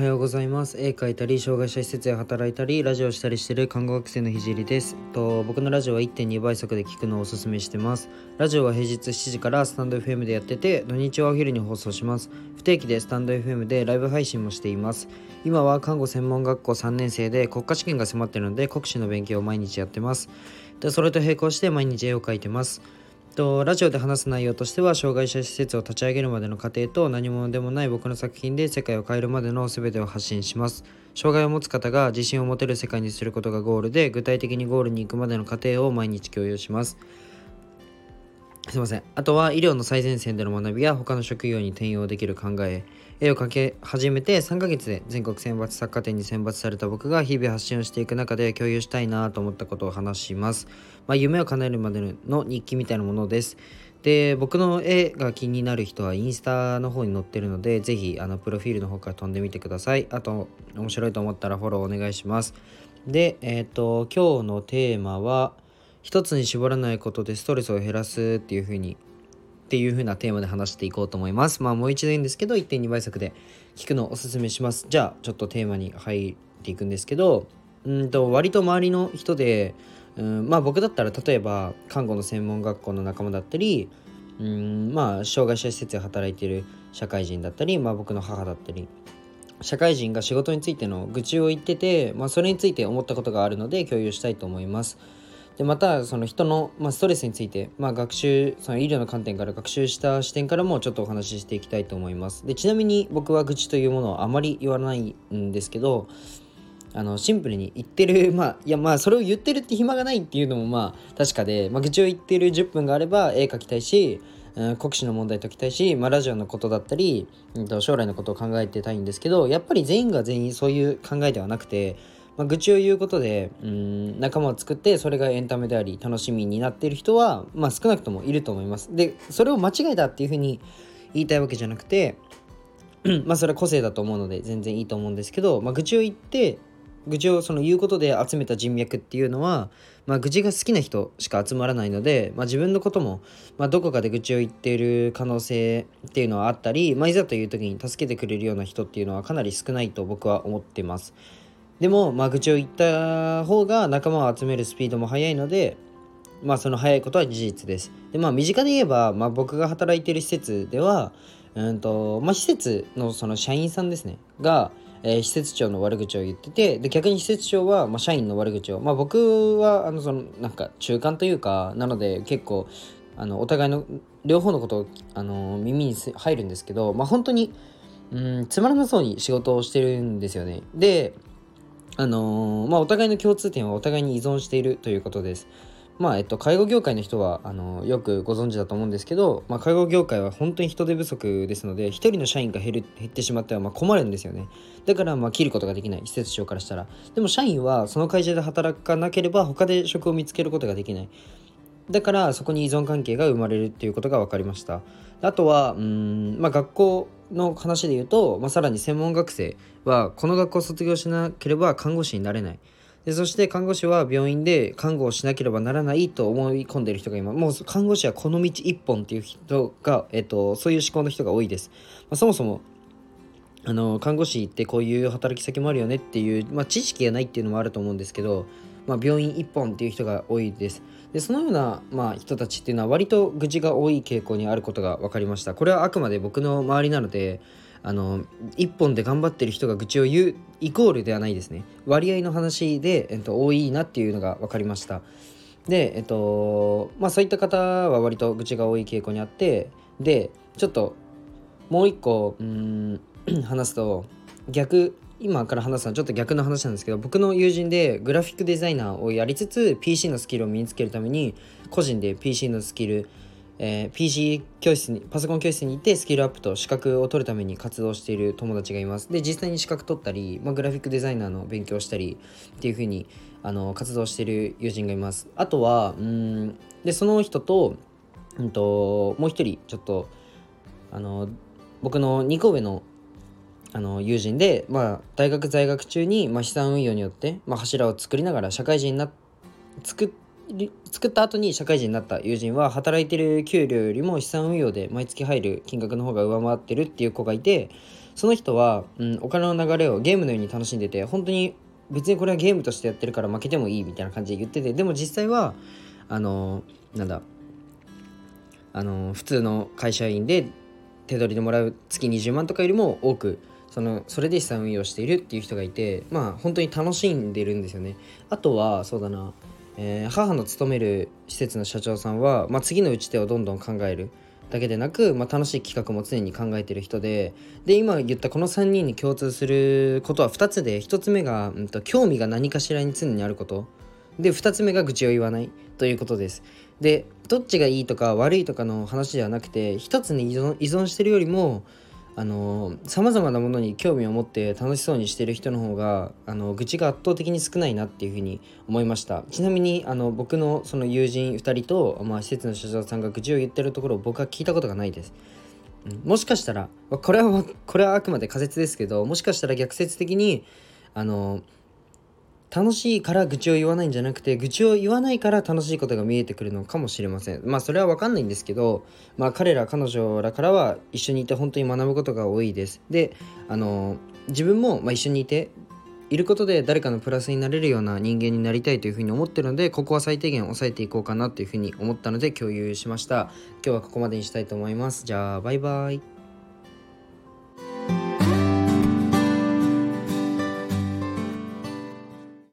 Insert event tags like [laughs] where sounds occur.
はようございます。絵描いたり障害者施設で働いたりラジオしたりしてる看護学生のひじりです。と僕のラジオは1.2倍速で聞くのをおすすめしてます。ラジオは平日7時からスタンド FM でやってて土日はお昼に放送します。不定期でスタンド FM でライブ配信もしています。今は看護専門学校3年生で国家試験が迫ってるので国試の勉強を毎日やってます。でそれと並行して毎日絵を描いてます。とラジオで話す内容としては障害者施設を立ち上げるまでの過程と何者でもない僕の作品で世界を変えるまでの全てを発信します。障害を持つ方が自信を持てる世界にすることがゴールで具体的にゴールに行くまでの過程を毎日共有します。すいません。あとは医療の最前線での学びや他の職業に転用できる考え、絵を描け始めて3ヶ月で全国選抜作家展に選抜された僕が日々発信をしていく中で共有したいなと思ったことを話します。まあ、夢を叶えるまでの日記みたいなものです。で、僕の絵が気になる人はインスタの方に載ってるので、ぜひあのプロフィールの方から飛んでみてください。あと、面白いと思ったらフォローお願いします。で、えっ、ー、と、今日のテーマは、一つに絞らないことでストレスを減らすっていう風にっていう風なテーマで話していこうと思います。まあもう一度言うんですけど1.2倍速で聞くのをおすすめします。じゃあちょっとテーマに入っていくんですけどうんと割と周りの人でうんまあ僕だったら例えば看護の専門学校の仲間だったりうんまあ障害者施設で働いている社会人だったりまあ僕の母だったり社会人が仕事についての愚痴を言ってて、まあ、それについて思ったことがあるので共有したいと思います。でまたその人の、まあ、ストレスについて、まあ、学習その医療の観点から学習した視点からもちょっとお話ししていきたいと思います。でちなみに僕は愚痴というものをあまり言わないんですけどあのシンプルに言ってる [laughs] まあいやまあそれを言ってるって暇がないっていうのもまあ確かで、まあ、愚痴を言ってる10分があれば絵描きたいしうん、国試の問題解きたいし、まあ、ラジオのことだったり、うん、将来のことを考えてたいんですけどやっぱり全員が全員そういう考えではなくてまあ、愚痴を言うことでうん仲間を作ってそれがエンタメであり楽しみになっている人は、まあ、少なくともいると思います。でそれを間違えたっていうふうに言いたいわけじゃなくてまあそれは個性だと思うので全然いいと思うんですけど、まあ、愚痴を言って愚痴をその言うことで集めた人脈っていうのは、まあ、愚痴が好きな人しか集まらないので、まあ、自分のことも、まあ、どこかで愚痴を言っている可能性っていうのはあったり、まあ、いざという時に助けてくれるような人っていうのはかなり少ないと僕は思ってます。でも、まあ、愚痴を言った方が仲間を集めるスピードも速いので、まあ、その速いことは事実です。で、まあ、身近で言えば、まあ、僕が働いている施設では、うんと、まあ、施設のその社員さんですね、が、えー、施設長の悪口を言ってて、で、逆に施設長は、まあ、社員の悪口を、まあ、僕は、あの、その、なんか、中間というか、なので、結構、あの、お互いの、両方のことを、あの、耳に入るんですけど、まあ、本当に、うん、つまらなそうに仕事をしてるんですよね。で、あのー、まあ、お互いの共通点はお互いに依存しているということです。まあ、えっと、介護業界の人は、あの、よくご存知だと思うんですけど、まあ、介護業界は本当に人手不足ですので、1人の社員が減る減ってしまっては、ま、困るんですよね。だから、まあ、切ることができない、施設長からしたら。でも、社員はその会社で働かなければ、他で職を見つけることができない。だからそこに依存関係が生まれるっていうことが分かりましたあとはうん、まあ、学校の話で言うと、まあ、さらに専門学生はこの学校を卒業しなければ看護師になれない。でそして看護師は病院で看護をしなければならないと思い込んでいる人が今もう看護師はこの道一本っていう人が、えっと、そういう思考の人が多いです、まあ、そもそもあの看護師ってこういう働き先もあるよねっていう、まあ、知識がないっていうのもあると思うんですけどまあ、病院一本っていう人が多いです。でそのような、まあ、人たちっていうのは割と愚痴が多い傾向にあることが分かりました。これはあくまで僕の周りなのであの一本で頑張ってる人が愚痴を言うイコールではないですね。割合の話で、えっと、多いなっていうのが分かりました。で、えっと、まあそういった方は割と愚痴が多い傾向にあって、で、ちょっともう一個、うん、[clears throat] 話すと、逆今から話すのはちょっと逆の話なんですけど僕の友人でグラフィックデザイナーをやりつつ PC のスキルを身につけるために個人で PC のスキル、えー、PC 教室にパソコン教室に行ってスキルアップと資格を取るために活動している友達がいます。で実際に資格取ったり、まあ、グラフィックデザイナーの勉強したりっていう風にあに活動している友人がいます。あとはうんでその人と,、うんともう一人ちょっとあの僕の2個上のあの友人で、まあ、大学在学中に、まあ、資産運用によって、まあ、柱を作りながら社会人にな作作った後に社会人になった友人は働いてる給料よりも資産運用で毎月入る金額の方が上回ってるっていう子がいてその人は、うん、お金の流れをゲームのように楽しんでて本当に別にこれはゲームとしてやってるから負けてもいいみたいな感じで言っててでも実際はあのなんだあの普通の会社員で手取りでもらう月20万とかよりも多くそのそれで資産運用しているっていう人がいてまあ本当に楽しんでるんですよね。あとはそうだな、えー、母の勤める施設の社長さんは、まあ、次の打ち手をどんどん考えるだけでなく、まあ、楽しい企画も常に考えてる人でで今言ったこの3人に共通することは2つで1つ目が、うんと、興味が何かしらに常にあること。で2つ目が愚痴を言わないということです。でどっちがいいとか悪いとかの話ではなくて1つに依存依存してるよりもあのさまざまなものに興味を持って楽しそうにしてる人の方があの愚痴が圧倒的に少ないなっていうふうに思いました。ちなみにあの僕のその友人2人と、まあ、施設の社長さんが愚痴を言ってるところを僕は聞いたことがないです、もしかしたらこれはこれはあくまで仮説ですけどもしかしたら逆説的にあの楽しいから愚痴を言わないんじゃなくて愚痴を言わないから楽しいことが見えてくるのかもしれません。まあそれは分かんないんですけどまあ彼ら彼女らからは一緒にいて本当に学ぶことが多いです。であの自分もま一緒にいていることで誰かのプラスになれるような人間になりたいというふうに思ってるのでここは最低限抑えていこうかなというふうに思ったので共有しました。今日はここまでにしたいと思います。じゃあバイバイ。